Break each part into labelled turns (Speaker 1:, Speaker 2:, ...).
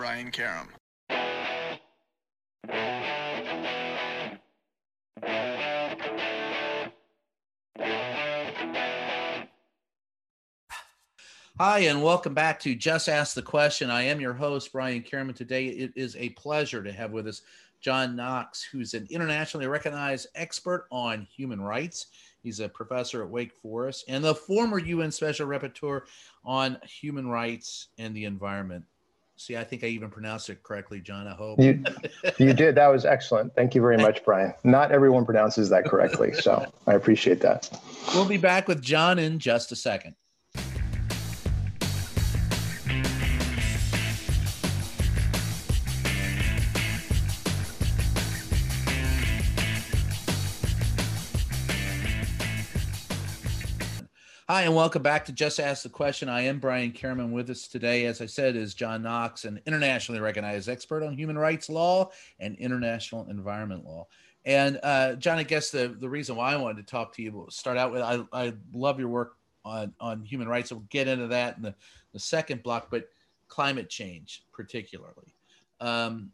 Speaker 1: Brian Karem.
Speaker 2: Hi, and welcome back to Just Ask the Question. I am your host, Brian Karem. Today, it is a pleasure to have with us John Knox, who's an internationally recognized expert on human rights. He's a professor at Wake Forest and the former UN Special Rapporteur on human rights and the environment. See, I think I even pronounced it correctly, John. I hope.
Speaker 3: You, you did. That was excellent. Thank you very much, Brian. Not everyone pronounces that correctly, so I appreciate that.
Speaker 2: We'll be back with John in just a second. Hi, and welcome back to Just Ask the Question. I am Brian Karem. With us today, as I said, is John Knox, an internationally recognized expert on human rights law and international environment law. And uh, John, I guess the, the reason why I wanted to talk to you, we'll start out with I, I love your work on, on human rights. We'll get into that in the, the second block, but climate change particularly. Um,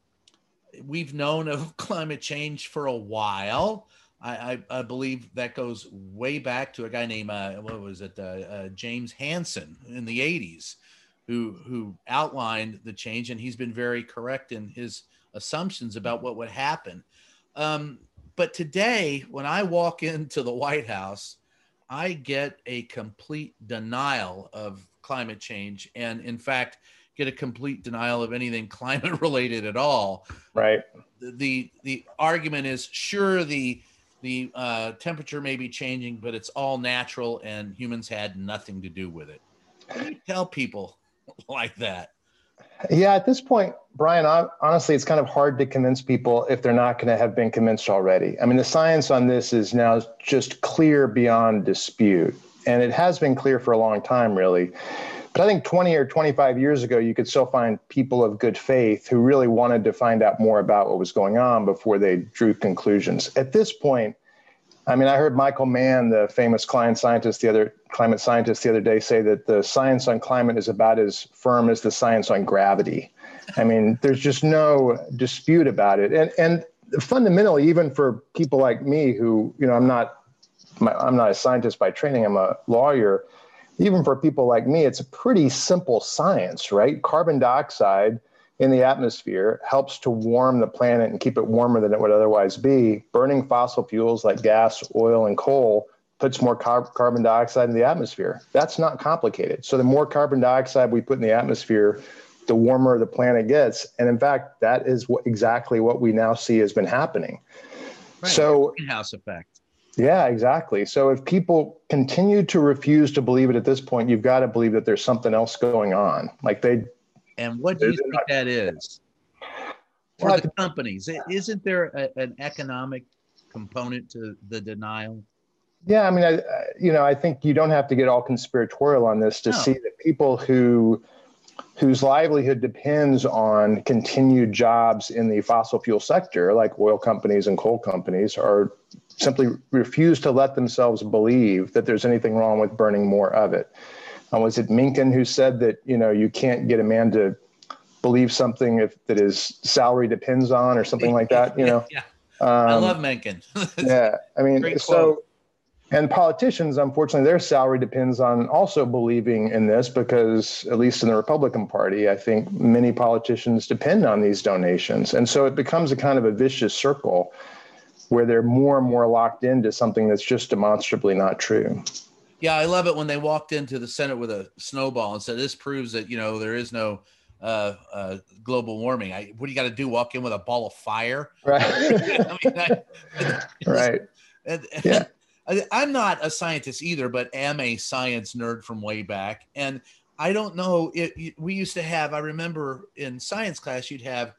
Speaker 2: we've known of climate change for a while. I, I, I, believe that goes way back to a guy named uh, what was it uh, uh, James Hansen in the 80s who who outlined the change and he's been very correct in his assumptions about what would happen. Um, but today when I walk into the White House I get a complete denial of climate change and in fact get a complete denial of anything climate related at all.
Speaker 3: Right.
Speaker 2: The the, the argument is sure the the uh, temperature may be changing, but it's all natural and humans had nothing to do with it. tell people like that?
Speaker 3: Yeah, at this point, Brian, honestly, it's kind of hard to convince people if they're not going to have been convinced already. I mean, the science on this is now just clear beyond dispute. And it has been clear for a long time, really. But I think 20 or 25 years ago, you could still find people of good faith who really wanted to find out more about what was going on before they drew conclusions. At this point, I mean, I heard Michael Mann, the famous climate scientist, the other climate scientist, the other day say that the science on climate is about as firm as the science on gravity. I mean, there's just no dispute about it. And and fundamentally, even for people like me, who you know, I'm not, I'm not a scientist by training. I'm a lawyer even for people like me, it's a pretty simple science, right? Carbon dioxide in the atmosphere helps to warm the planet and keep it warmer than it would otherwise be. Burning fossil fuels like gas, oil, and coal puts more car- carbon dioxide in the atmosphere. That's not complicated. So the more carbon dioxide we put in the atmosphere, the warmer the planet gets. And in fact, that is what, exactly what we now see has been happening.
Speaker 2: Right. So greenhouse effect.
Speaker 3: Yeah, exactly. So if people continue to refuse to believe it at this point, you've got to believe that there's something else going on. Like they.
Speaker 2: And what do you think not, that is? For well, the companies, isn't there a, an economic component to the denial?
Speaker 3: Yeah, I mean, I, you know, I think you don't have to get all conspiratorial on this to no. see that people who whose livelihood depends on continued jobs in the fossil fuel sector, like oil companies and coal companies, are simply refuse to let themselves believe that there's anything wrong with burning more of it. Um, was it Mencken who said that you know you can't get a man to believe something if that his salary depends on or something like that? You know.
Speaker 2: yeah, um, I love Mencken.
Speaker 3: yeah, I mean, so and politicians, unfortunately, their salary depends on also believing in this because, at least in the Republican Party, I think many politicians depend on these donations. And so it becomes a kind of a vicious circle where they're more and more locked into something that's just demonstrably not true.
Speaker 2: Yeah, I love it when they walked into the Senate with a snowball and said, "This proves that you know there is no uh, uh, global warming." I, what do you got to do? Walk in with a ball of fire?
Speaker 3: Right. I mean, I, right.
Speaker 2: And, yeah. I, I'm not a scientist either, but am a science nerd from way back. And I don't know. It, we used to have. I remember in science class, you'd have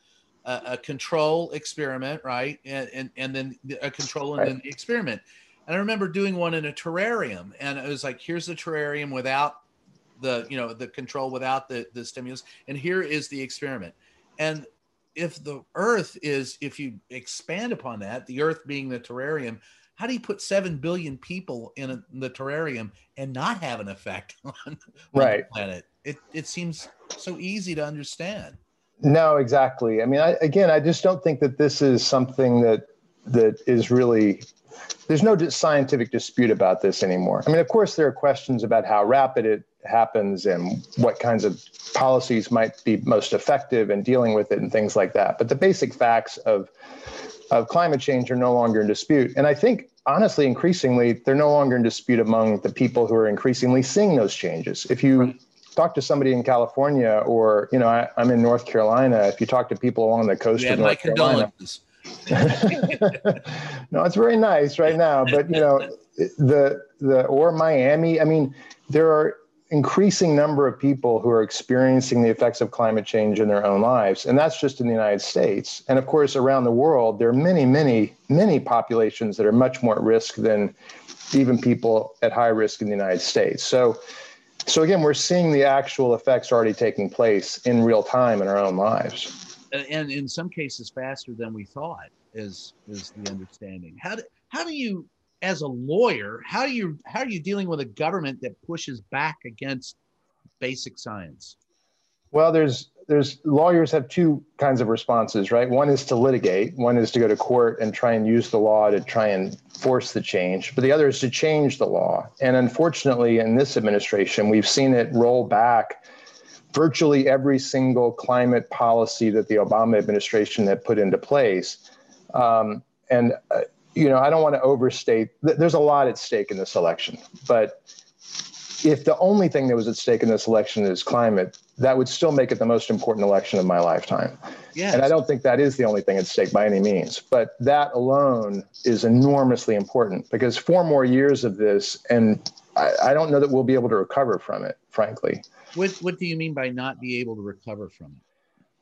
Speaker 2: a, a control experiment, right, and and, and then a control and right. then the experiment. And I remember doing one in a terrarium, and it was like, here's the terrarium without the you know the control without the the stimulus, and here is the experiment. And if the Earth is, if you expand upon that, the Earth being the terrarium, how do you put seven billion people in, a, in the terrarium and not have an effect on, on
Speaker 3: right.
Speaker 2: the planet? It it seems so easy to understand.
Speaker 3: No, exactly. I mean, I, again, I just don't think that this is something that that is really. There's no scientific dispute about this anymore. I mean, of course, there are questions about how rapid it happens and what kinds of policies might be most effective in dealing with it and things like that. But the basic facts of of climate change are no longer in dispute. And I think, honestly, increasingly, they're no longer in dispute among the people who are increasingly seeing those changes. If you right. Talk to somebody in California or, you know, I, am in North Carolina, if you talk to people along the coast of North Carolina. no, it's very nice right now, but you know, the the or Miami, I mean, there are increasing number of people who are experiencing the effects of climate change in their own lives. And that's just in the United States. And of course, around the world, there are many, many, many populations that are much more at risk than even people at high risk in the United States. So, so again, we're seeing the actual effects already taking place in real time in our own lives.
Speaker 2: And in some cases, faster than we thought is is the understanding. How do, how do you as a lawyer, how do you how are you dealing with a government that pushes back against basic science?
Speaker 3: Well, there's there's lawyers have two kinds of responses, right? One is to litigate, one is to go to court and try and use the law to try and force the change, but the other is to change the law. And unfortunately, in this administration, we've seen it roll back virtually every single climate policy that the Obama administration had put into place. Um, and uh, you know, I don't want to overstate. There's a lot at stake in this election, but if the only thing that was at stake in this election is climate, that would still make it the most important election of my lifetime. Yes. And I don't think that is the only thing at stake by any means. But that alone is enormously important because four more years of this, and I, I don't know that we'll be able to recover from it, frankly.
Speaker 2: What, what do you mean by not be able to recover from it?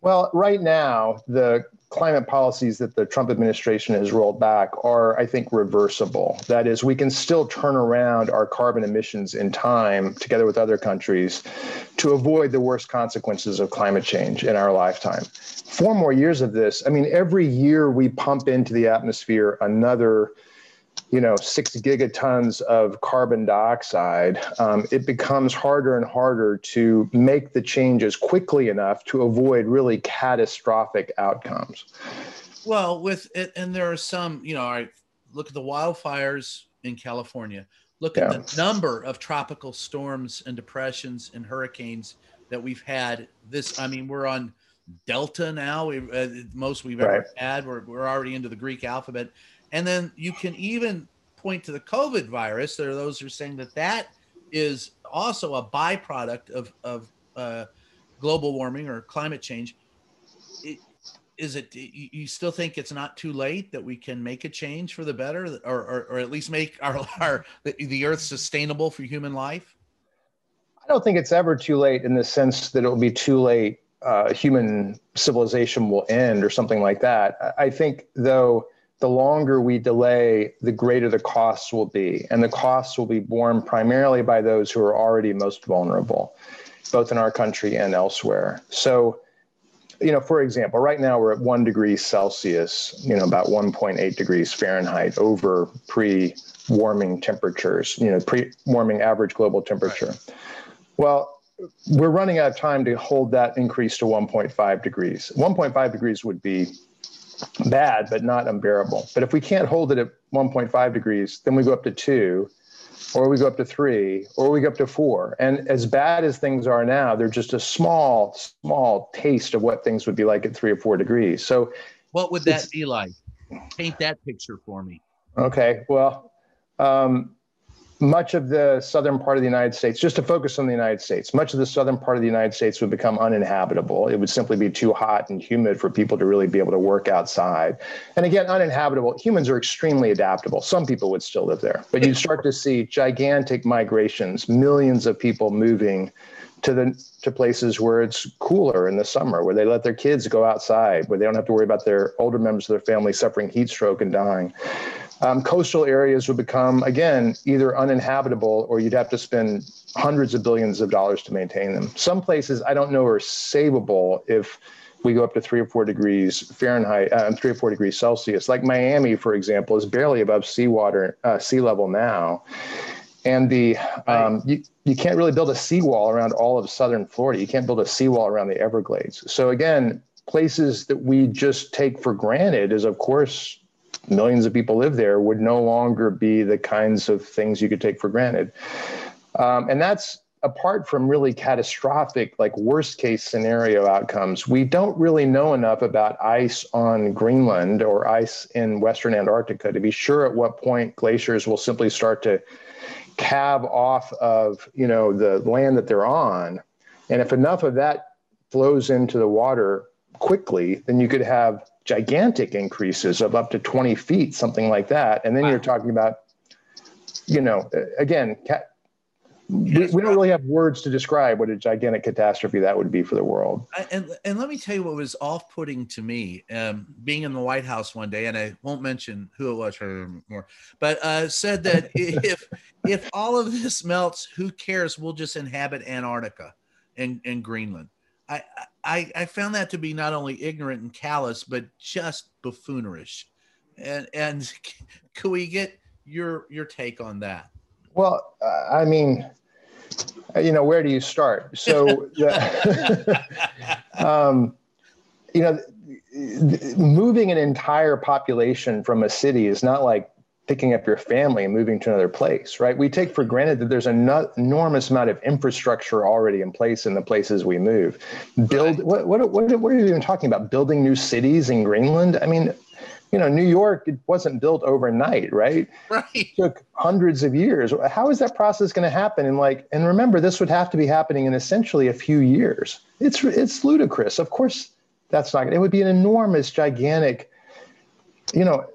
Speaker 3: Well, right now, the climate policies that the Trump administration has rolled back are, I think, reversible. That is, we can still turn around our carbon emissions in time, together with other countries, to avoid the worst consequences of climate change in our lifetime. Four more years of this, I mean, every year we pump into the atmosphere another you know six gigatons of carbon dioxide, um, it becomes harder and harder to make the changes quickly enough to avoid really catastrophic outcomes.
Speaker 2: Well, with it, and there are some, you know, I look at the wildfires in California. Look at yeah. the number of tropical storms and depressions and hurricanes that we've had. This, I mean, we're on Delta now. We uh, most we've right. ever had. We're we're already into the Greek alphabet and then you can even point to the COVID virus. There are those who are saying that that is also a byproduct of, of uh, global warming or climate change. It, is it you still think it's not too late that we can make a change for the better or, or, or at least make our, our the earth sustainable for human life
Speaker 3: i don't think it's ever too late in the sense that it'll be too late uh, human civilization will end or something like that i think though the longer we delay, the greater the costs will be. And the costs will be borne primarily by those who are already most vulnerable, both in our country and elsewhere. So, you know, for example, right now we're at one degree Celsius, you know, about 1.8 degrees Fahrenheit over pre warming temperatures, you know, pre warming average global temperature. Right. Well, we're running out of time to hold that increase to 1.5 degrees. 1.5 degrees would be bad, but not unbearable. But if we can't hold it at 1.5 degrees, then we go up to two, or we go up to three, or we go up to four. And as bad as things are now, they're just a small, small taste of what things would be like at three or four degrees. So,
Speaker 2: what would that be like? Paint that picture for me.
Speaker 3: Okay. Well, um, much of the southern part of the United States, just to focus on the United States, much of the southern part of the United States would become uninhabitable. It would simply be too hot and humid for people to really be able to work outside. And again, uninhabitable, humans are extremely adaptable. Some people would still live there, but you'd start to see gigantic migrations, millions of people moving to the to places where it's cooler in the summer, where they let their kids go outside, where they don't have to worry about their older members of their family suffering heat stroke and dying. Um, coastal areas would become again either uninhabitable or you'd have to spend hundreds of billions of dollars to maintain them. Some places I don't know are savable if we go up to three or four degrees Fahrenheit, uh, three or four degrees Celsius. Like Miami, for example, is barely above seawater, uh, sea level now. And the um, you, you can't really build a seawall around all of southern Florida. You can't build a seawall around the Everglades. So again, places that we just take for granted is, of course, millions of people live there would no longer be the kinds of things you could take for granted. Um, and that's apart from really catastrophic, like worst case scenario outcomes, we don't really know enough about ice on Greenland or ice in Western Antarctica to be sure at what point glaciers will simply start to calve off of, you know, the land that they're on. And if enough of that flows into the water quickly, then you could have gigantic increases of up to 20 feet, something like that. And then wow. you're talking about, you know, again, we, we, don't really have words to describe what a gigantic catastrophe that would be for the world.
Speaker 2: I, and and let me tell you what was off-putting to me, um, being in the White House one day, and I won't mention who it was more, but uh, said that if if all of this melts, who cares? We'll just inhabit Antarctica and, and Greenland. I, I I found that to be not only ignorant and callous, but just buffoonerish. And and could we get your your take on that?
Speaker 3: Well, uh, I mean, you know, where do you start? So, um, you know, moving an entire population from a city is not like picking up your family and moving to another place, right? We take for granted that there's an enormous amount of infrastructure already in place in the places we move. Build what what what, what are you even talking about? Building new cities in Greenland? I mean, you know, New York it wasn't built overnight, right?
Speaker 2: Right.
Speaker 3: It took hundreds of years. How is that process going to happen? And like, and remember, this would have to be happening in essentially a few years. It's it's ludicrous. Of course, that's not. It would be an enormous, gigantic, you know,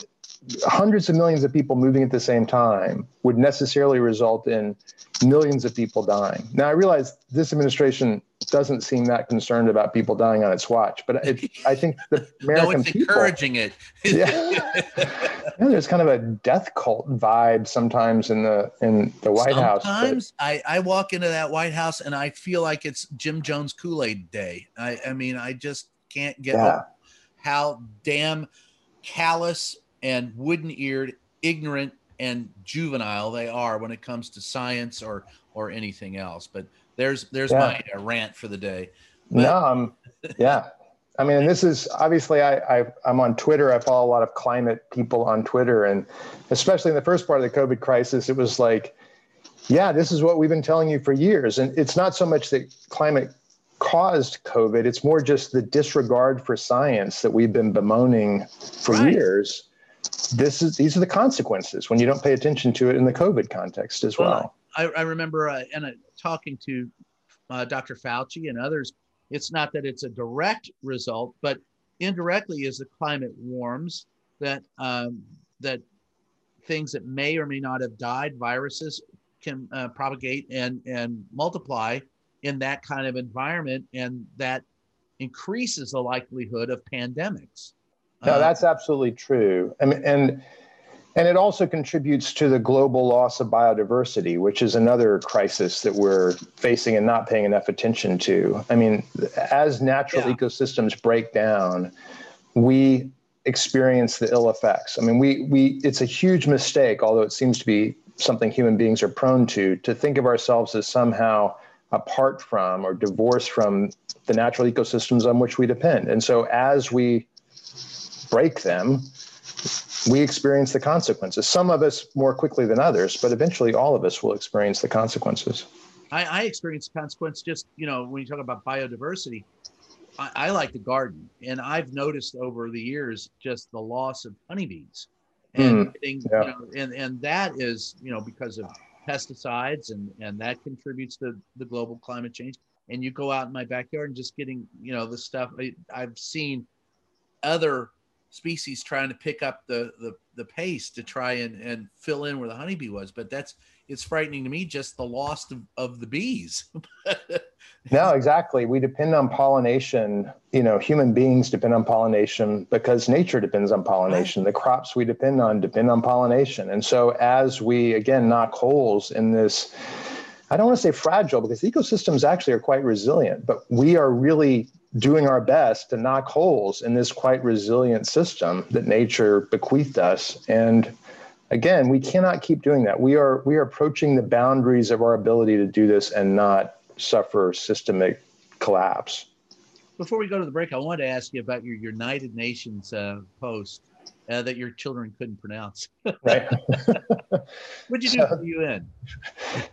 Speaker 3: hundreds of millions of people moving at the same time would necessarily result in millions of people dying. Now, I realize this administration doesn't seem that concerned about people dying on its watch, but it, I think the American
Speaker 2: no, it's
Speaker 3: people,
Speaker 2: encouraging it.
Speaker 3: yeah, yeah, there's kind of a death cult vibe sometimes in the in the White
Speaker 2: sometimes
Speaker 3: House.
Speaker 2: Sometimes I, I walk into that White House and I feel like it's Jim Jones Kool Aid Day. I, I mean, I just can't get yeah. how damn callous and wooden eared, ignorant and juvenile they are when it comes to science or or anything else. But there's there's yeah. my uh, rant for the day.
Speaker 3: But, no, um, yeah. I mean, this is obviously I, I I'm on Twitter. I follow a lot of climate people on Twitter, and especially in the first part of the COVID crisis, it was like, yeah, this is what we've been telling you for years. And it's not so much that climate caused COVID; it's more just the disregard for science that we've been bemoaning for right. years this is these are the consequences when you don't pay attention to it in the COVID context as well. well
Speaker 2: I, I, remember uh, and uh, talking to uh, Dr. Fauci and others. It's not that it's a direct result, but indirectly, as the climate warms, that um, that things that may or may not have died, viruses can uh, propagate and and multiply in that kind of environment, and that increases the likelihood of pandemics.
Speaker 3: No, uh, that's absolutely true. I mean, and and it also contributes to the global loss of biodiversity, which is another crisis that we're facing and not paying enough attention to. I mean, as natural yeah. ecosystems break down, we experience the ill effects. I mean, we we it's a huge mistake, although it seems to be something human beings are prone to, to think of ourselves as somehow apart from or divorced from the natural ecosystems on which we depend. And so as we break them, we experience the consequences. Some of us more quickly than others, but eventually all of us will experience the consequences.
Speaker 2: I, I experience consequence just, you know, when you talk about biodiversity, I, I, like the garden. And I've noticed over the years just the loss of honeybees. And, mm, getting, yeah. you know, and, and that is, you know, because of pesticides and, and that contributes to the global climate change. And you go out in my backyard and just getting, you know, the stuff I, I've seen other species trying to pick up the the, the pace to try and, and fill in where the honeybee was. But that's it's frightening to me just the loss of, of the bees.
Speaker 3: no, exactly. We depend on pollination. You know, human beings depend on pollination because nature depends on pollination. The crops we depend on depend on pollination. And so as we again knock holes in this I don't want to say fragile because ecosystems actually are quite resilient, but we are really doing our best to knock holes in this quite resilient system that nature bequeathed us. And again, we cannot keep doing that. We are we are approaching the boundaries of our ability to do this and not suffer systemic collapse.
Speaker 2: Before we go to the break, I wanted to ask you about your United Nations uh, post uh, that your children couldn't pronounce. right. What'd you do so, for the UN?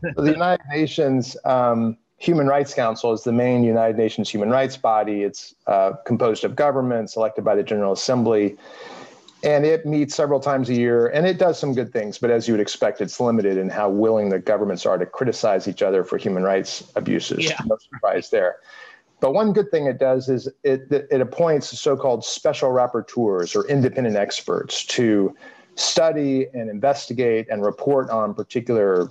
Speaker 3: the United Nations um, Human Rights Council is the main United Nations human rights body. It's uh, composed of governments elected by the General Assembly. And it meets several times a year and it does some good things, but as you would expect, it's limited in how willing the governments are to criticize each other for human rights abuses. Yeah. No surprise there. But one good thing it does is it, it appoints so-called special rapporteurs or independent experts to study and investigate and report on particular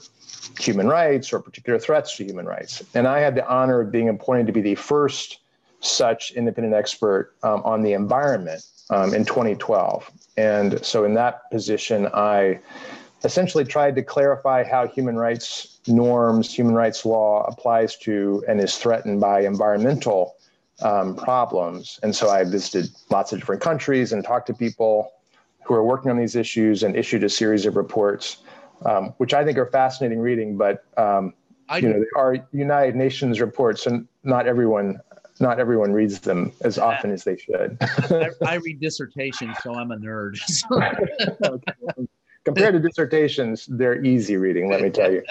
Speaker 3: human rights or particular threats to human rights. And I had the honor of being appointed to be the first such independent expert um, on the environment um, in 2012. And so in that position, I essentially tried to clarify how human rights norms, human rights law applies to and is threatened by environmental um, problems. And so I visited lots of different countries and talked to people who are working on these issues and issued a series of reports, um, which I think are fascinating reading. But um, you know, they are United Nations reports, and not everyone not everyone reads them as often as they should.
Speaker 2: I, I, read dissertations, so I'm a nerd.
Speaker 3: Compared to dissertations, they're easy reading, let me tell you.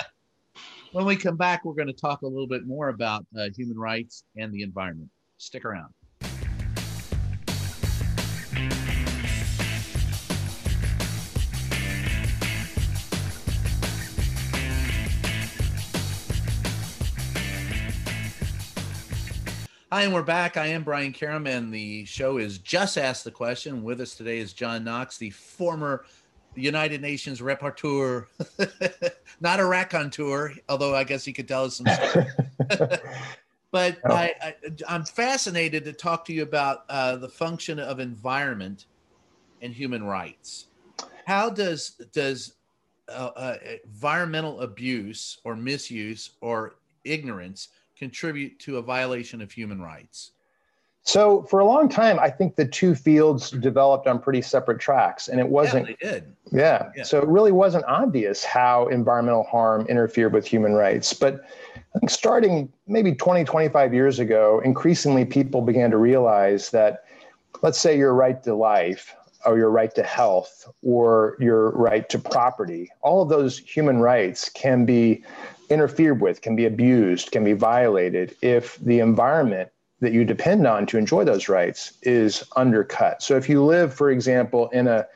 Speaker 2: When we come back, we're going to talk a little bit more about uh, human rights and the environment. Stick around. Hi, and we're back. I am Brian Karem, and the show is Just Ask the Question. With us today is John Knox, the former United Nations rapporteur, not a raconteur, although I guess he could tell us some stuff. but oh. I, I, am fascinated to talk to you about uh, the function of environment and human rights. How does does uh, uh, environmental abuse or misuse or ignorance contribute to a violation of human rights?
Speaker 3: So for a long time, I think the two fields developed on pretty separate tracks, and it wasn't.
Speaker 2: Yeah, they did.
Speaker 3: Yeah. yeah. So it really wasn't obvious how environmental harm interfered with human rights. But I think starting maybe 20, 25 years ago, increasingly people began to realize that, let's say, your right to life, or your right to health, or your right to property, all of those human rights can be interfered with, can be abused, can be violated if the environment that you depend on to enjoy those rights is undercut. So if you live, for example, in a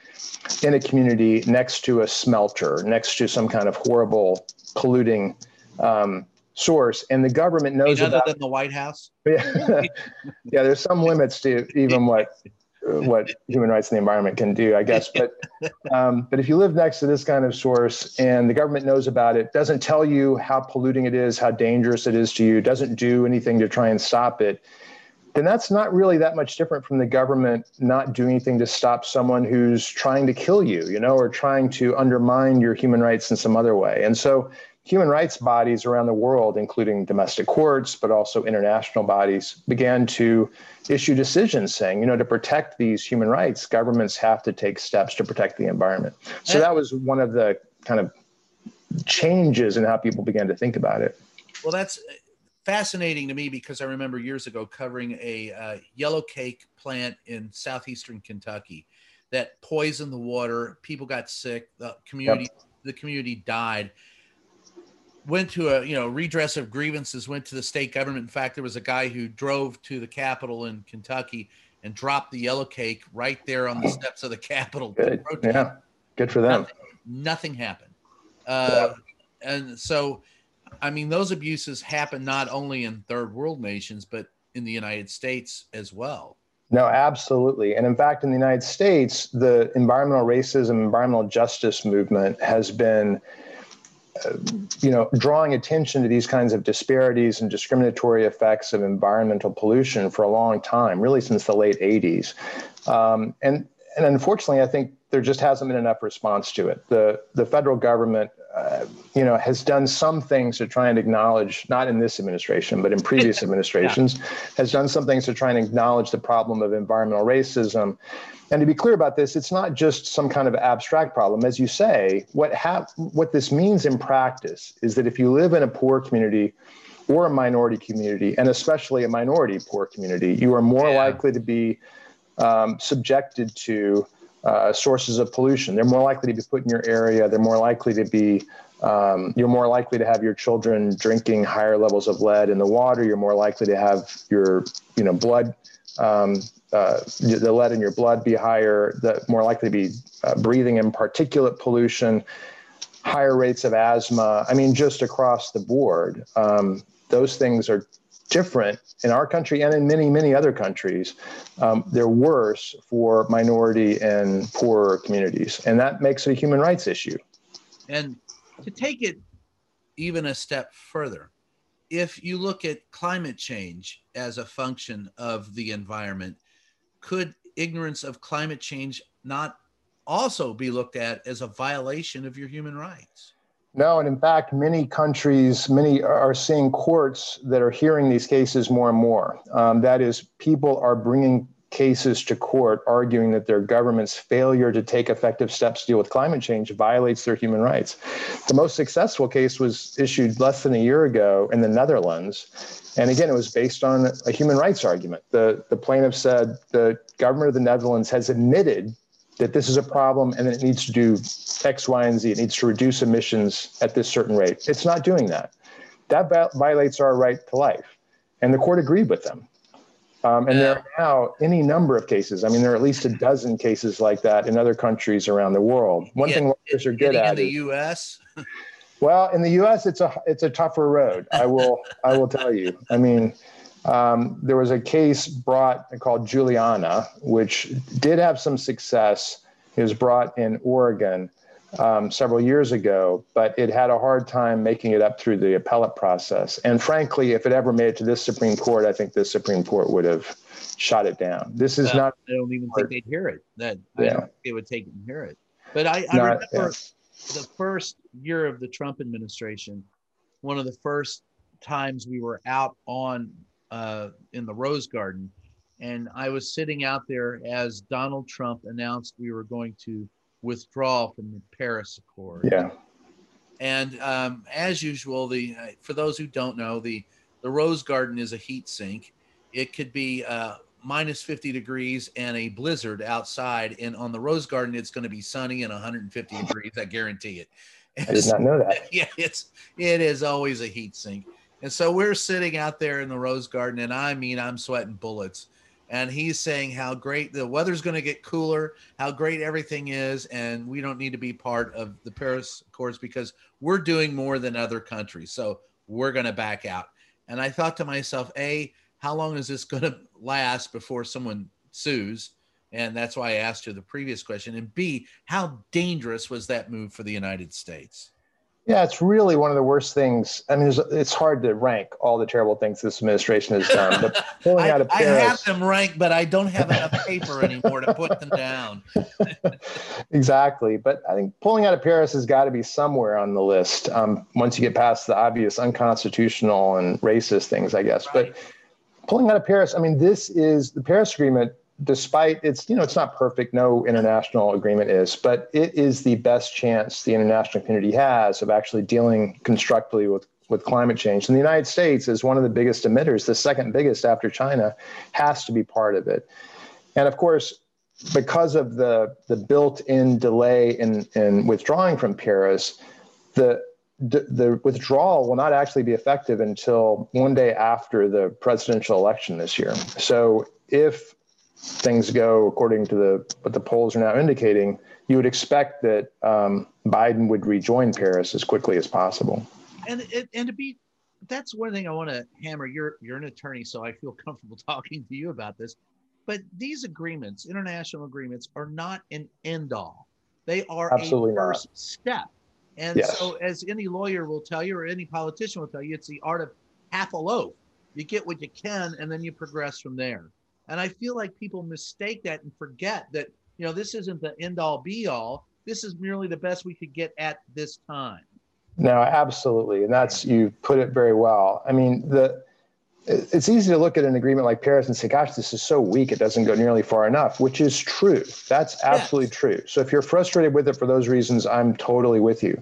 Speaker 3: in a community next to a smelter, next to some kind of horrible polluting um, source, and the government knows
Speaker 2: other
Speaker 3: about
Speaker 2: than the White House.
Speaker 3: Yeah, yeah. There's some limits to even what what human rights and the environment can do, I guess. But um, but if you live next to this kind of source and the government knows about it, doesn't tell you how polluting it is, how dangerous it is to you, doesn't do anything to try and stop it, then that's not really that much different from the government not doing anything to stop someone who's trying to kill you, you know, or trying to undermine your human rights in some other way. And so human rights bodies around the world, including domestic courts, but also international bodies, began to issue decisions saying, you know, to protect these human rights, governments have to take steps to protect the environment. So that was one of the kind of changes in how people began to think about it.
Speaker 2: Well, that's fascinating to me because I remember years ago covering a uh, yellow cake plant in southeastern Kentucky that poisoned the water. People got sick. The community, yep. the community died went to a you know redress of grievances went to the state government. In fact there was a guy who drove to the capitol in kentucky and dropped the yellow cake right there on the steps of the capitol
Speaker 3: good. yeah. Good for them.
Speaker 2: Nothing, nothing happened. Uh, yeah. and so i mean those abuses happen not only in third world nations but in the united states as well.
Speaker 3: No, absolutely. And in fact, in the United States, the environmental racism, environmental justice movement has been, you know, drawing attention to these kinds of disparities and discriminatory effects of environmental pollution for a long time, really since the late 80s. Um, and, and unfortunately, I think there just hasn't been enough response to it. The, the federal government uh, you know, has done some things to try and acknowledge, not in this administration, but in previous administrations, yeah. has done some things to try and acknowledge the problem of environmental racism. And to be clear about this, it's not just some kind of abstract problem. As you say, what ha- what this means in practice is that if you live in a poor community or a minority community, and especially a minority poor community, you are more yeah. likely to be um, subjected to uh, sources of pollution. They're more likely to be put in your area. They're more likely to be, um, you're more likely to have your children drinking higher levels of lead in the water. You're more likely to have your, you know, blood, um, uh, the lead in your blood be higher, the, more likely to be uh, breathing in particulate pollution, higher rates of asthma. I mean, just across the board. Um, those things are different in our country and in many, many other countries. Um, they're worse for minority and poorer communities. And that makes it a human rights issue.
Speaker 2: And to take it even a step further, if you look at climate change as a function of the environment, could ignorance of climate change not also be looked at as a violation of your human rights?
Speaker 3: No, and in fact, many countries, many are seeing courts that are hearing these cases more and more. Um, that is, people are bringing cases to court arguing that their government's failure to take effective steps to deal with climate change violates their human rights. The most successful case was issued less than a year ago in the Netherlands. And again, it was based on a human rights argument. The, the plaintiff said the government of the Netherlands has admitted that this is a problem and that it needs to do X, Y, and Z. It needs to reduce emissions at this certain rate. It's not doing that. That violates our right to life. And the court agreed with them. Um, and yeah. there are now any number of cases. I mean, there are at least a dozen cases like that in other countries around the world. One yeah, thing lawyers are good at
Speaker 2: in the U.S.
Speaker 3: well, in the U.S., it's a it's a tougher road. I will I will tell you. I mean, um, there was a case brought called Juliana, which did have some success. It was brought in Oregon um, several years ago, but it had a hard time making it up through the appellate process. And frankly, if it ever made it to this Supreme Court, I think this Supreme Court would have shot it down. This is not.
Speaker 2: I don't even think they'd hear it. That yeah. they would take it and hear it. But I, I not, remember yeah. the first year of the Trump administration. One of the first times we were out on uh, in the Rose Garden. And I was sitting out there as Donald Trump announced we were going to withdraw from the Paris Accord.
Speaker 3: Yeah.
Speaker 2: And um, as usual, the uh, for those who don't know, the the Rose Garden is a heat sink. It could be uh, minus 50 degrees and a blizzard outside, and on the Rose Garden, it's going to be sunny and 150 degrees. I guarantee it.
Speaker 3: I did not know that.
Speaker 2: Yeah, it's it is always a heat sink. And so we're sitting out there in the rose garden, and I mean, I'm sweating bullets. And he's saying how great the weather's going to get cooler, how great everything is, and we don't need to be part of the Paris Accords because we're doing more than other countries. So we're going to back out. And I thought to myself, A, how long is this going to last before someone sues? And that's why I asked you the previous question. And B, how dangerous was that move for the United States?
Speaker 3: Yeah, it's really one of the worst things. I mean, it's hard to rank all the terrible things this administration has done. But
Speaker 2: pulling I, out of Paris, I have them ranked, but I don't have enough paper anymore to put them down.
Speaker 3: exactly, but I think pulling out of Paris has got to be somewhere on the list. Um, once you get past the obvious unconstitutional and racist things, I guess. Right. But pulling out of Paris, I mean, this is the Paris Agreement despite it's you know it's not perfect. No international agreement is but it is the best chance the international community has of actually dealing constructively with with climate change. And the united states is one of the biggest emitters the second biggest after china has to be part of it. And of course because of the the built-in delay in in withdrawing from paris the the withdrawal will not actually be effective until one day after the presidential election this year. So if things go according to the what the polls are now indicating, you would expect that um, Biden would rejoin Paris as quickly as possible.
Speaker 2: And and to be, that's one thing I want to hammer. You're you're an attorney, so I feel comfortable talking to you about this. but these agreements, international agreements, are not an end all. They are
Speaker 3: Absolutely
Speaker 2: a
Speaker 3: not.
Speaker 2: first step. And
Speaker 3: Yes.
Speaker 2: so, as any lawyer will tell you, or any politician will tell you, it's the art of half a loaf. You get what you can, and then you progress from there. And I feel like people mistake that and forget that you know this isn't the end all be all. This is merely the best we could get at this time.
Speaker 3: No, absolutely, and that's you put it very well. I mean, the it's easy to look at an agreement like Paris and say, "Gosh, this is so weak; it doesn't go nearly far enough," which is true. That's absolutely
Speaker 2: Yes.
Speaker 3: true. So if you're frustrated with it for those reasons, I'm totally with you.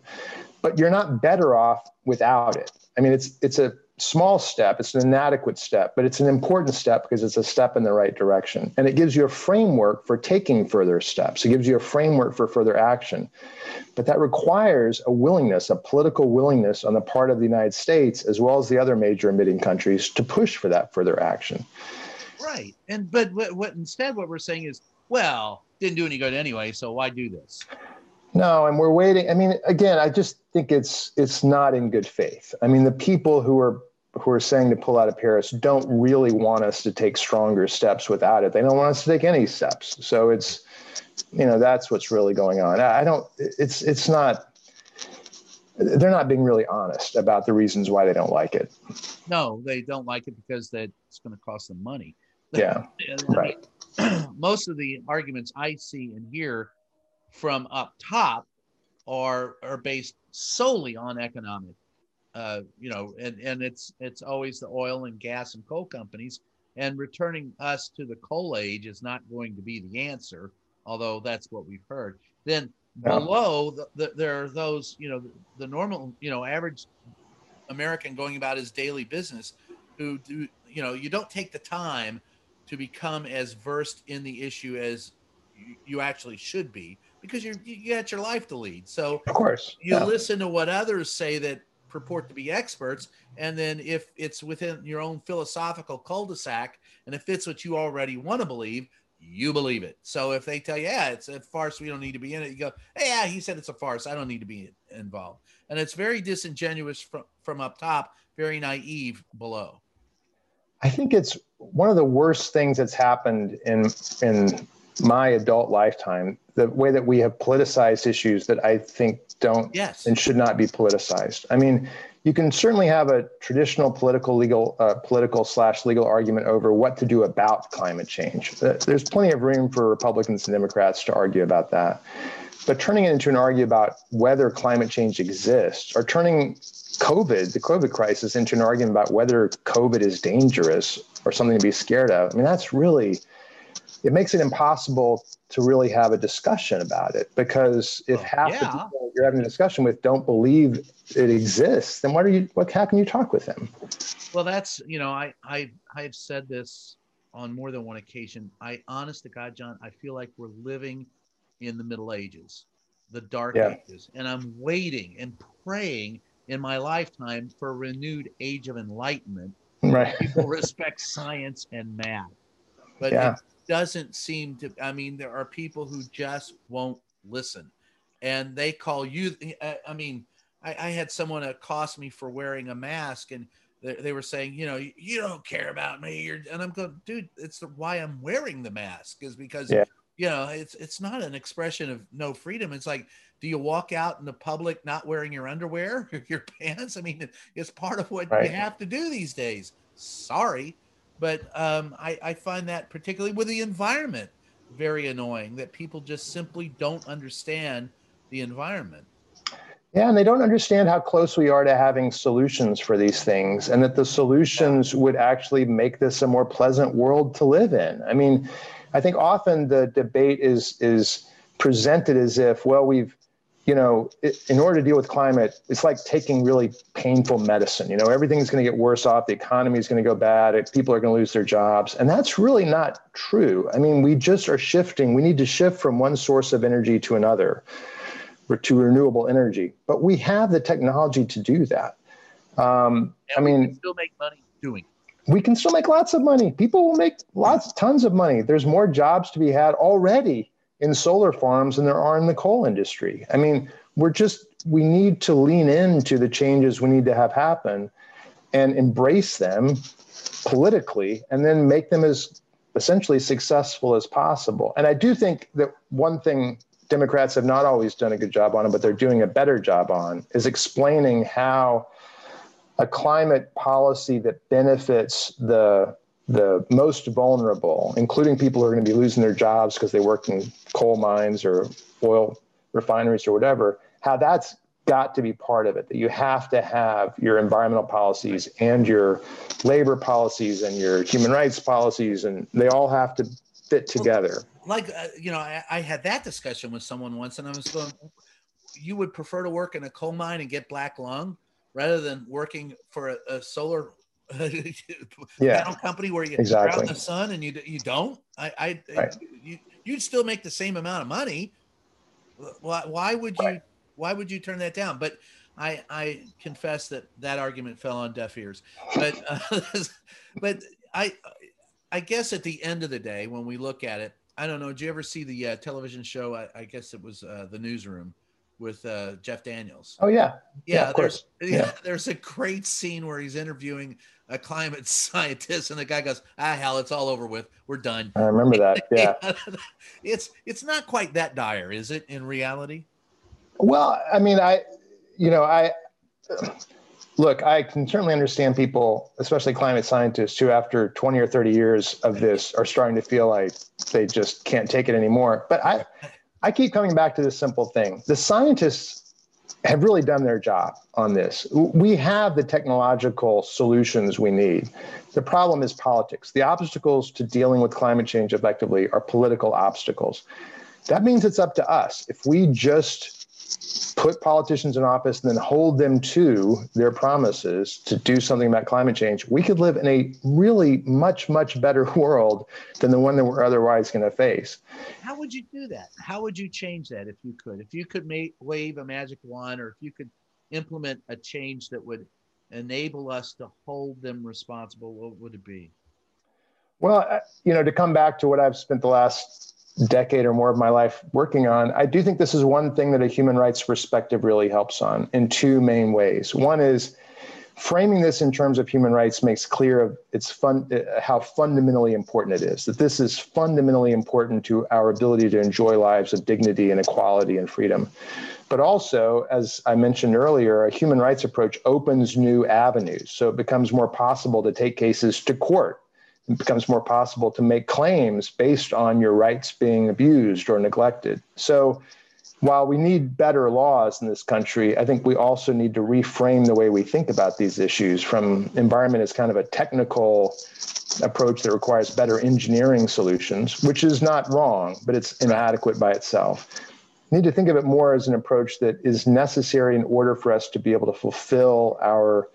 Speaker 3: But you're not better off without it. I mean, it's it's a small step. It's an inadequate step, but it's an important step because it's a step in the right direction, and it gives you a framework for taking further steps. It gives you a framework for further action. But that requires a willingness, a political willingness on the part of the United States, as well as the other major emitting countries, to push for that further action.
Speaker 2: Right. And but what, what instead what we're saying is, well, didn't do any good anyway, so why do this?
Speaker 3: No, and we're waiting. I mean, again, I just think it's it's not in good faith. I mean, the people who are who are saying to pull out of Paris don't really want us to take stronger steps without it. They don't want us to take any steps. So it's, you know, that's what's really going on. I don't. It's it's not. They're not being really honest about the reasons why they don't like it.
Speaker 2: No, they don't like it because that it's going to cost them money.
Speaker 3: Yeah. Right.
Speaker 2: most of the arguments I see and hear from up top are are based solely on economic. Uh, you know, and and it's it's always the oil and gas and coal companies, and returning us to the coal age is not going to be the answer, although that's what we've heard. Then
Speaker 3: Yeah.
Speaker 2: below, the, the, there are those you know the, the normal you know average American going about his daily business who do you know you don't take the time to become as versed in the issue as you, you actually should be because you're you you got your life to lead so
Speaker 3: Of course.
Speaker 2: you
Speaker 3: Yeah.
Speaker 2: listen to what others say that purport to be experts and then if it's within your own philosophical cul-de-sac and it fits what you already want to believe you believe it. So if they tell you yeah it's a farce we don't need to be in it you go yeah he said it's a farce i don't need to be involved. And it's very disingenuous from, from up top very naive below.
Speaker 3: I think it's one of the worst things that's happened in in my adult lifetime. The way that we have politicized issues that I think don't
Speaker 2: yes
Speaker 3: and should not be politicized. I mean, you can certainly have a traditional political legal uh, political slash legal argument over what to do about climate change. There's plenty of room for Republicans and Democrats to argue about that. But turning it into an argument about whether climate change exists or turning COVID, the COVID crisis, into an argument about whether COVID is dangerous or something to be scared of, I mean, that's really, it makes it impossible to really have a discussion about it because if
Speaker 2: Oh,
Speaker 3: half the people you're having a discussion with don't believe it exists, then what are you, what, how can you talk with them?
Speaker 2: Well, that's you know, I I I've said this on more than one occasion. I honest to God, John, I feel like we're living in the Middle Ages, the Dark
Speaker 3: Yeah.
Speaker 2: Ages, and I'm waiting and praying in my lifetime for a renewed age of enlightenment.
Speaker 3: Right.
Speaker 2: People respect science and math, but
Speaker 3: Yeah.
Speaker 2: Doesn't seem to. I mean, there are people who just won't listen, and they call you. I, mean, I, I had someone accost me for wearing a mask, and they, they were saying, you know, you, you don't care about me. You're, and I'm going, dude, it's the, why I'm wearing the mask is because,
Speaker 3: Yeah.
Speaker 2: you know, it's it's not an expression of no freedom. It's like, do you walk out in the public not wearing your underwear, your pants? I mean, it's part of what
Speaker 3: Right.
Speaker 2: you have to do these days. Sorry, but um, I, I find that particularly with the environment very annoying that people just simply don't understand the environment.
Speaker 3: Yeah, and they don't understand how close we are to having solutions for these things, and that the solutions would actually make this a more pleasant world to live in. I mean, I think often the debate is is presented as if, well, we've, you know, i in order to deal with climate, it's like taking really painful medicine. You know, everything's going to get worse off. The economy is going to go bad. and People are going to lose their jobs, and that's really not true. I mean, we just are shifting. We need to shift from one source of energy to another to renewable energy. But we have the technology to do that. Um, I mean,
Speaker 2: can still make money doing. it.
Speaker 3: we can still make lots of money. People will make lots, tons of money. There's more jobs to be had already in solar farms than there are in the coal industry. I mean, we're just, we need to lean into the changes we need to have happen and embrace them politically and then make them as essentially successful as possible. And I do think that one thing Democrats have not always done a good job on, but they're doing a better job on, is explaining how a climate policy that benefits the the most vulnerable, including people who are going to be losing their jobs because they work in coal mines or oil refineries or whatever, how that's got to be part of it. That you have to have your environmental policies and your labor policies and your human rights policies, and they all have to fit together.
Speaker 2: Like, uh, you know, I, I had that discussion with someone once, and I was going, you would prefer to work in a coal mine and get black lung rather than working for a, a solar
Speaker 3: yeah.
Speaker 2: panel company where you
Speaker 3: exactly.
Speaker 2: the sun and you you don't. I, I
Speaker 3: right.
Speaker 2: you you'd still make the same amount of money. Why why would you right. why would you turn that down? But I I confess that that argument fell on deaf ears. But uh, but I I guess at the end of the day, when we look at it, I don't know. Did you ever see the uh, television show? I, I guess it was uh, the Newsroom with uh, Jeff Daniels.
Speaker 3: Oh yeah,
Speaker 2: yeah.
Speaker 3: yeah
Speaker 2: there's yeah, yeah, there's a great scene where he's interviewing a climate scientist, and the guy goes, "Ah, hell, it's all over with. We're done."
Speaker 3: I remember that. Yeah,
Speaker 2: it's it's not quite that dire, is it? In reality.
Speaker 3: Well, I mean, I, you know, I look. I can certainly understand people, especially climate scientists, who after 20 or 30 years of this are starting to feel like they just can't take it anymore. But I, I keep coming back to this simple thing: the scientists have really done their job on this. We have the technological solutions we need. The problem is politics. The obstacles to dealing with climate change effectively are political obstacles. That means it's up to us. If we just put politicians in office and then hold them to their promises to do something about climate change, we could live in a really much, much better world than the one that we're otherwise going to face.
Speaker 2: How would you do that? How would you change that if you could? If you could make, wave a magic wand or if you could implement a change that would enable us to hold them responsible, what would it be?
Speaker 3: Well, uh, you know, to come back to what I've spent the last decade or more of my life working on, I do think this is one thing that a human rights perspective really helps on in two main ways. One is framing this in terms of human rights makes clear of its fun, uh, how fundamentally important it is. That this is fundamentally important to our ability to enjoy lives of dignity and equality and freedom. But also, as I mentioned earlier, a human rights approach opens new avenues. So it becomes more possible to take cases to court it becomes more possible to make claims based on your rights being abused or neglected. So while we need better laws in this country, I think we also need to reframe the way we think about these issues from environment as kind of a technical approach that requires better engineering solutions, which is not wrong, but it's inadequate by itself. We need to think of it more as an approach that is necessary in order for us to be able to fulfill our,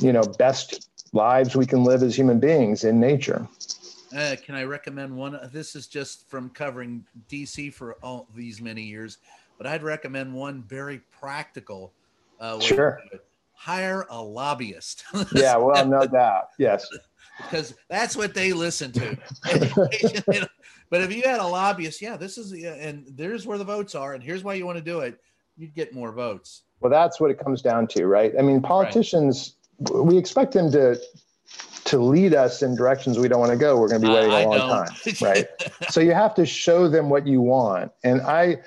Speaker 3: you know, best lives we can live as human beings in nature.
Speaker 2: Uh, can I recommend one? This is just from covering DC for all these many years, but I'd recommend one very practical. Uh,
Speaker 3: sure.
Speaker 2: Hire a lobbyist.
Speaker 3: yeah, well, no doubt. Yes.
Speaker 2: because that's what they listen to. but if you had a lobbyist, yeah, this is and there's where the votes are, and here's why you want to do it, you'd get more votes.
Speaker 3: Well, that's what it comes down to, right? I mean, politicians we expect them to to lead us in directions we don't want to go. We're going to be waiting a long time, right? so you have to show them what you want. And I,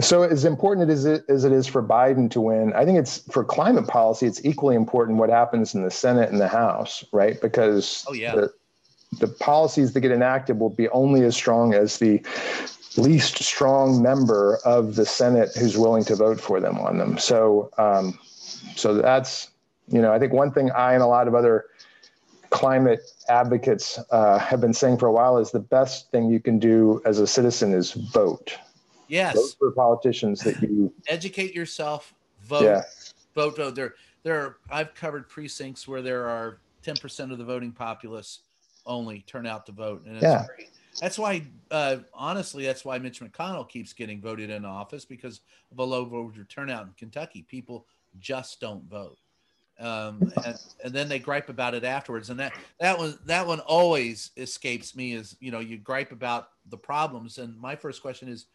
Speaker 3: so as important as it, as it is for Biden to win, I think it's for climate policy. It's equally important what happens in the Senate and the House, right? Because
Speaker 2: oh yeah.
Speaker 3: The, the policies that get enacted will be only as strong as the least strong member of the Senate who's willing to vote for them on them. So, um, so that's you know, I think one thing I and a lot of other climate advocates uh, have been saying for a while is the best thing you can do as a citizen is vote.
Speaker 2: Yes.
Speaker 3: Vote for politicians that you
Speaker 2: educate yourself, vote,
Speaker 3: yeah.
Speaker 2: vote, vote. There, there are, I've covered precincts where there are 10% of the voting populace only turn out to vote. And
Speaker 3: yeah.
Speaker 2: Great. That's why, uh, honestly, that's why Mitch McConnell keeps getting voted in office because of a low voter turnout in Kentucky. People just don't vote um, and, and, then they gripe about it afterwards. And that that one that one always escapes me. Is you know you gripe about the problems, and my first question is,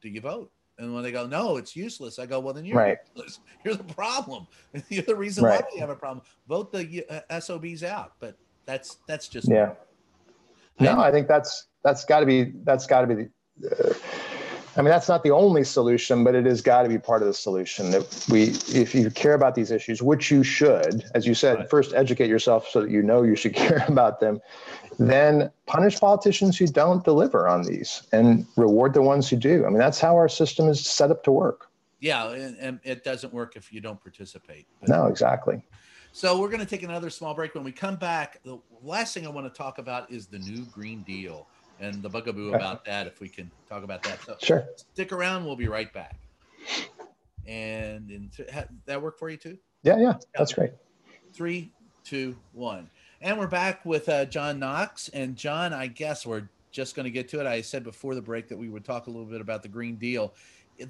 Speaker 2: do you vote? And when they go, no, it's useless. I go, well, then you're
Speaker 3: right.
Speaker 2: useless. You're the problem. You're the reason right. why we have a problem. Vote the uh, SOBs out. But that's that's just
Speaker 3: yeah. No, I think that's that's got to be that's got to be. Uh, I mean, that's not the only solution, but it has got to be part of the solution. That we, if you care about these issues, which you should, as you said, right. first educate yourself so that you know you should care about them. Then punish politicians who don't deliver on these, and reward the ones who do. I mean, that's how our system is set up to work.
Speaker 2: Yeah, and, and it doesn't work if you don't participate.
Speaker 3: But, no, exactly.
Speaker 2: So we're going to take another small break. When we come back, the last thing I want to talk about is the new Green Deal and the bugaboo about that. If we can talk about that,
Speaker 3: so sure.
Speaker 2: Stick around. We'll be right back. And in, that work for you too?
Speaker 3: Yeah, yeah, that's great.
Speaker 2: Three, two, one, and we're back with uh, John Knox. And John, I guess we're just going to get to it. I said before the break that we would talk a little bit about the Green Deal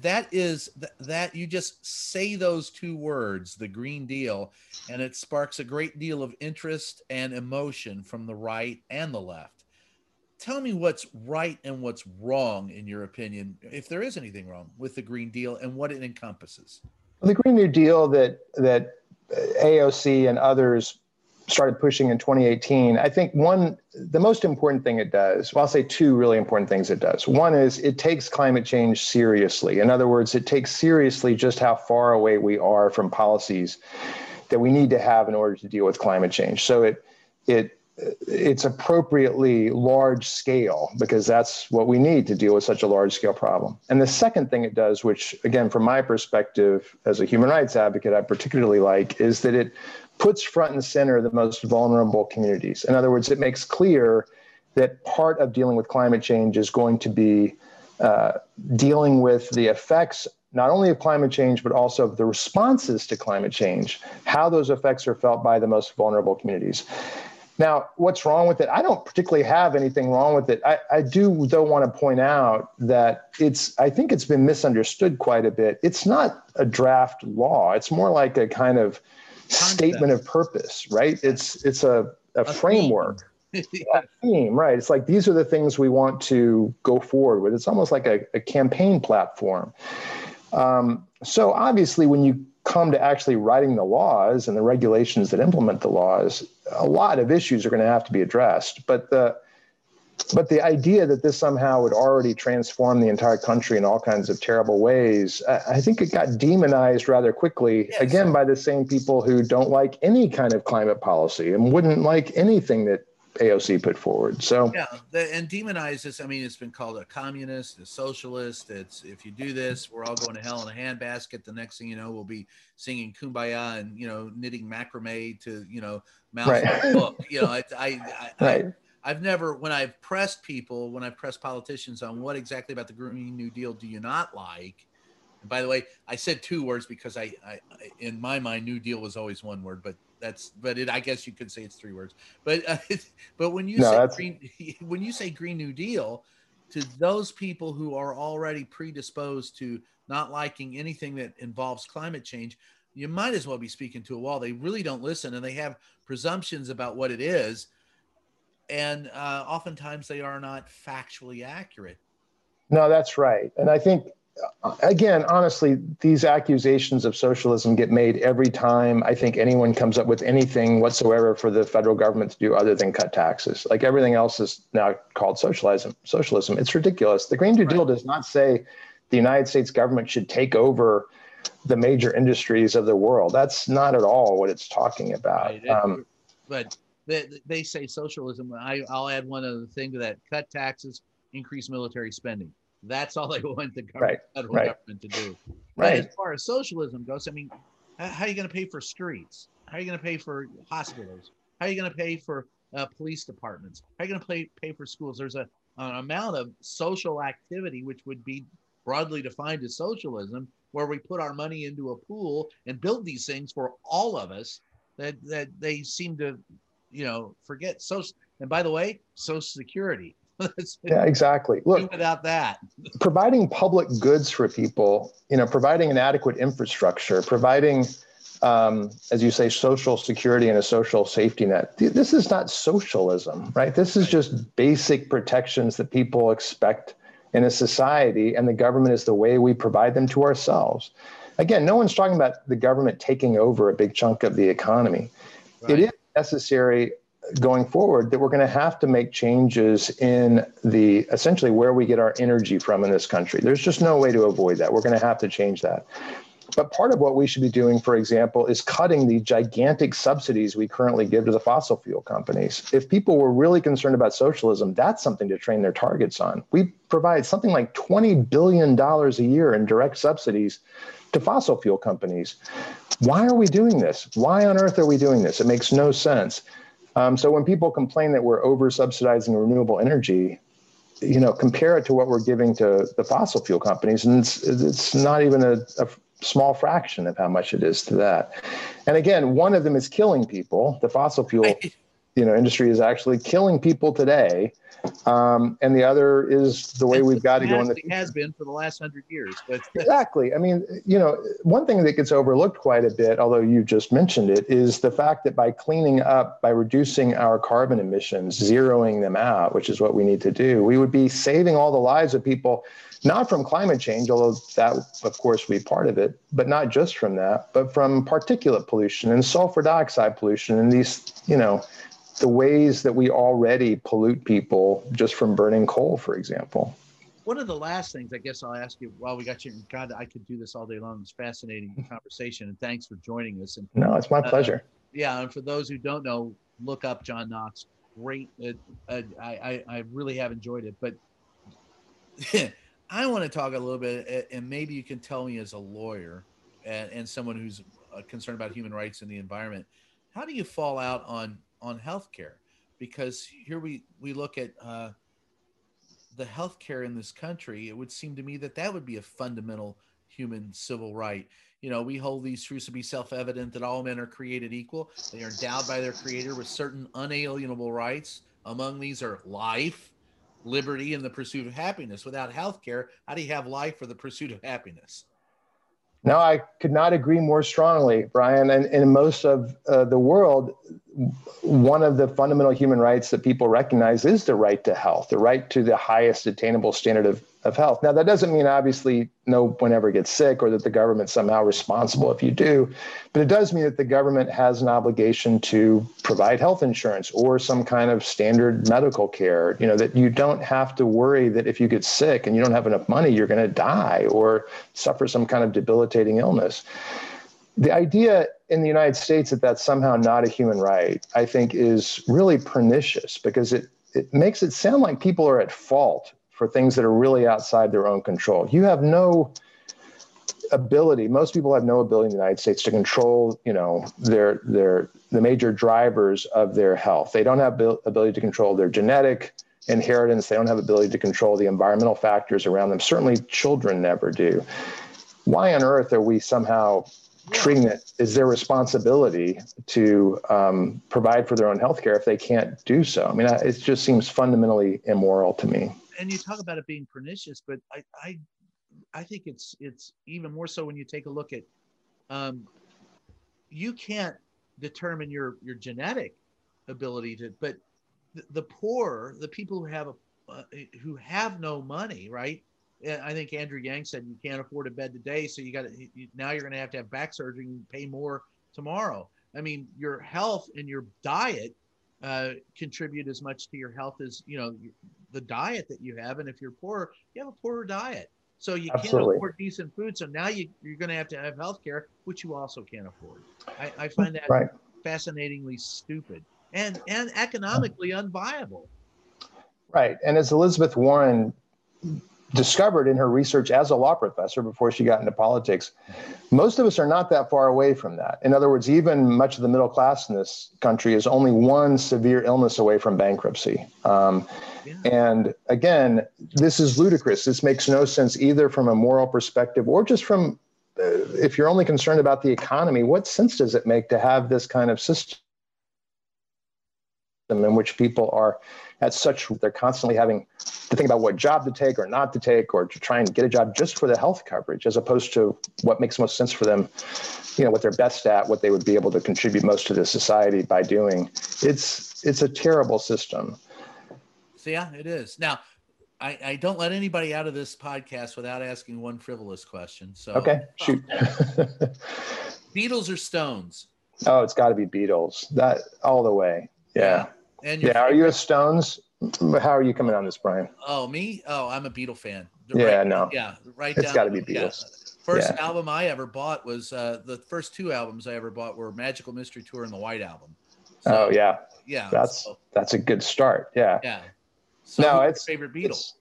Speaker 2: that is that you just say those two words the green deal and it sparks a great deal of interest and emotion from the right and the left tell me what's right and what's wrong in your opinion if there is anything wrong with the green deal and what it encompasses
Speaker 3: the green new deal that that uh, aoc and others started pushing in 2018, I think one, the most important thing it does, well, I'll say two really important things it does. One is it takes climate change seriously. In other words, it takes seriously just how far away we are from policies that we need to have in order to deal with climate change. So it, it, it's appropriately large scale because that's what we need to deal with such a large scale problem. And the second thing it does, which again, from my perspective as a human rights advocate, I particularly like, is that it puts front and center the most vulnerable communities. In other words, it makes clear that part of dealing with climate change is going to be uh, dealing with the effects not only of climate change, but also of the responses to climate change, how those effects are felt by the most vulnerable communities. Now, what's wrong with it? I don't particularly have anything wrong with it. I, I do, though, want to point out that it's, I think it's been misunderstood quite a bit. It's not a draft law, it's more like a kind of statement of purpose, right? It's it's a, a, a framework. Theme. a theme, right? It's like these are the things we want to go forward with. It's almost like a, a campaign platform. Um, so obviously, when you come to actually writing the laws and the regulations that implement the laws, a lot of issues are going to have to be addressed. But the but the idea that this somehow would already transform the entire country in all kinds of terrible ways, I, think it got demonized rather quickly, yes. again, by the same people who don't like any kind of climate policy and wouldn't like anything that AOC put forward. So
Speaker 2: yeah, the, and demonize this. I mean, it's been called a communist, a socialist. It's if you do this, we're all going to hell in a handbasket. The next thing you know, we'll be singing "Kumbaya" and you know knitting macrame to you know Mao's right. book. You know, I, I, I,
Speaker 3: right.
Speaker 2: I I've never, when I've pressed people, when I've pressed politicians on what exactly about the Green New Deal do you not like? And by the way, I said two words because I, I, in my mind, New Deal was always one word, but that's, but it, I guess you could say it's three words. But, uh, but when you no, say green, when you say Green New Deal, to those people who are already predisposed to not liking anything that involves climate change, you might as well be speaking to a wall. They really don't listen, and they have presumptions about what it is and uh, oftentimes they are not factually accurate.
Speaker 3: No, that's right. And I think, again, honestly, these accusations of socialism get made every time I think anyone comes up with anything whatsoever for the federal government to do other than cut taxes. Like everything else is now called socialism. Socialism. It's ridiculous. The Green New Deal does not say the United States government should take over the major industries of the world. That's not at all what it's talking about. Right. Um,
Speaker 2: but they, they say socialism. I, I'll add one other thing to that: cut taxes, increase military spending. That's all they want the government, right. federal right. government to do. Right. But as far as socialism goes, I mean, how are you going to pay for streets? How are you going to pay for hospitals? How are you going to pay for uh, police departments? How are you going to pay pay for schools? There's a an amount of social activity which would be broadly defined as socialism, where we put our money into a pool and build these things for all of us. That that they seem to you know, forget social. And by the way, Social Security.
Speaker 3: Yeah, exactly. Look,
Speaker 2: without that,
Speaker 3: providing public goods for people, you know, providing an adequate infrastructure, providing, um, as you say, social security and a social safety net. This is not socialism, right? This is just basic protections that people expect in a society, and the government is the way we provide them to ourselves. Again, no one's talking about the government taking over a big chunk of the economy. Right. It is necessary going forward that we're going to have to make changes in the essentially where we get our energy from in this country. There's just no way to avoid that. We're going to have to change that. But part of what we should be doing, for example, is cutting the gigantic subsidies we currently give to the fossil fuel companies. If people were really concerned about socialism, that's something to train their targets on. We provide something like $20 billion a year in direct subsidies to fossil fuel companies. Why are we doing this? Why on earth are we doing this? It makes no sense. Um, so when people complain that we're over subsidizing renewable energy, you know, compare it to what we're giving to the fossil fuel companies, and it's, it's not even a, a small fraction of how much it is to that. And again, one of them is killing people. The fossil fuel, you know, industry is actually killing people today um, and the other is the way we've got to go in the
Speaker 2: has been for the last hundred years. But
Speaker 3: exactly. I mean, you know, one thing that gets overlooked quite a bit, although you just mentioned it, is the fact that by cleaning up, by reducing our carbon emissions, zeroing them out, which is what we need to do, we would be saving all the lives of people. Not from climate change, although that, of course, would be part of it, but not just from that, but from particulate pollution and sulfur dioxide pollution and these, you know, the ways that we already pollute people just from burning coal, for example.
Speaker 2: One of the last things I guess I'll ask you while we got you, God, I could do this all day long. It's fascinating conversation, and thanks for joining us. And
Speaker 3: no, it's my uh, pleasure.
Speaker 2: Yeah, and for those who don't know, look up John Knox. Great, uh, uh, I, I really have enjoyed it. But I want to talk a little bit, and maybe you can tell me as a lawyer and, and someone who's uh, concerned about human rights and the environment, how do you fall out on on healthcare because here we we look at uh, the healthcare in this country. It would seem to me that that would be a fundamental human civil right. You know, we hold these truths to be self-evident that all men are created equal. They are endowed by their creator with certain unalienable rights. Among these are life, liberty, and the pursuit of happiness. Without healthcare, how do you have life or the pursuit of happiness?
Speaker 3: No, I could not agree more strongly, Brian. And in most of uh, the world, one of the fundamental human rights that people recognize is the right to health, the right to the highest attainable standard of of health. Now, that doesn't mean obviously no one ever gets sick or that the government's somehow responsible if you do, but it does mean that the government has an obligation to provide health insurance or some kind of standard medical care. You know, that you don't have to worry that if you get sick and you don't have enough money, you're going to die or suffer some kind of debilitating illness. The idea in the United States that that's somehow not a human right, I think, is really pernicious because it, it makes it sound like people are at fault for things that are really outside their own control. You have no ability. Most people have no ability in the United States to control, you know, their their the major drivers of their health. They don't have ability to control their genetic inheritance. They don't have ability to control the environmental factors around them. Certainly, children never do. Why on earth are we somehow treating it as their responsibility to um, provide for their own health care if they can't do so? I mean, it just seems fundamentally immoral to me
Speaker 2: and you talk about it being pernicious, but I, I, I think it's it's even more so when you take a look at, um, you can't determine your your genetic ability to, but the, the poor, the people who have a, uh, who have no money, right? I think Andrew Yang said you can't afford a bed today, so you got to now you're going to have to have back surgery and pay more tomorrow. I mean, your health and your diet uh, contribute as much to your health as you know the diet that you have. And if you're poor, you have a poorer diet. So you Absolutely. can't afford decent food. So now you, you're going to have to have health care, which you also can't afford. I, I find that right. fascinatingly stupid and, and economically unviable.
Speaker 3: Right. And as Elizabeth Warren discovered in her research as a law professor before she got into politics, most of us are not that far away from that. In other words, even much of the middle class in this country is only one severe illness away from bankruptcy. Um, yeah. And again, this is ludicrous. This makes no sense either from a moral perspective or just from uh, if you're only concerned about the economy, what sense does it make to have this kind of system in which people are at such they're constantly having to think about what job to take or not to take or to try and get a job just for the health coverage as opposed to what makes most sense for them you know what they're best at what they would be able to contribute most to the society by doing. It's it's a terrible system.
Speaker 2: So yeah it is. Now I, I don't let anybody out of this podcast without asking one frivolous question so.
Speaker 3: Okay um, shoot.
Speaker 2: Beatles or stones?
Speaker 3: Oh it's got to be beatles. That all the way Yeah.
Speaker 2: And
Speaker 3: Yeah. Are you a Stones? How are you coming on this, Brian?
Speaker 2: Oh, me? Oh, I'm a Beatle fan.
Speaker 3: Yeah,
Speaker 2: Right-
Speaker 3: no.
Speaker 2: Yeah, right.
Speaker 3: It's
Speaker 2: down-
Speaker 3: gotta be
Speaker 2: yeah.
Speaker 3: Beatles.
Speaker 2: First
Speaker 3: Yeah.
Speaker 2: album I ever bought was uh, the first two albums I ever bought were Magical Mystery Tour and the White Album.
Speaker 3: Oh yeah,
Speaker 2: yeah.
Speaker 3: that's
Speaker 2: so,
Speaker 3: that's a good start. Yeah.
Speaker 2: yeah. So
Speaker 3: No,
Speaker 2: who's your
Speaker 3: it's-
Speaker 2: favorite Beatle.
Speaker 3: It's-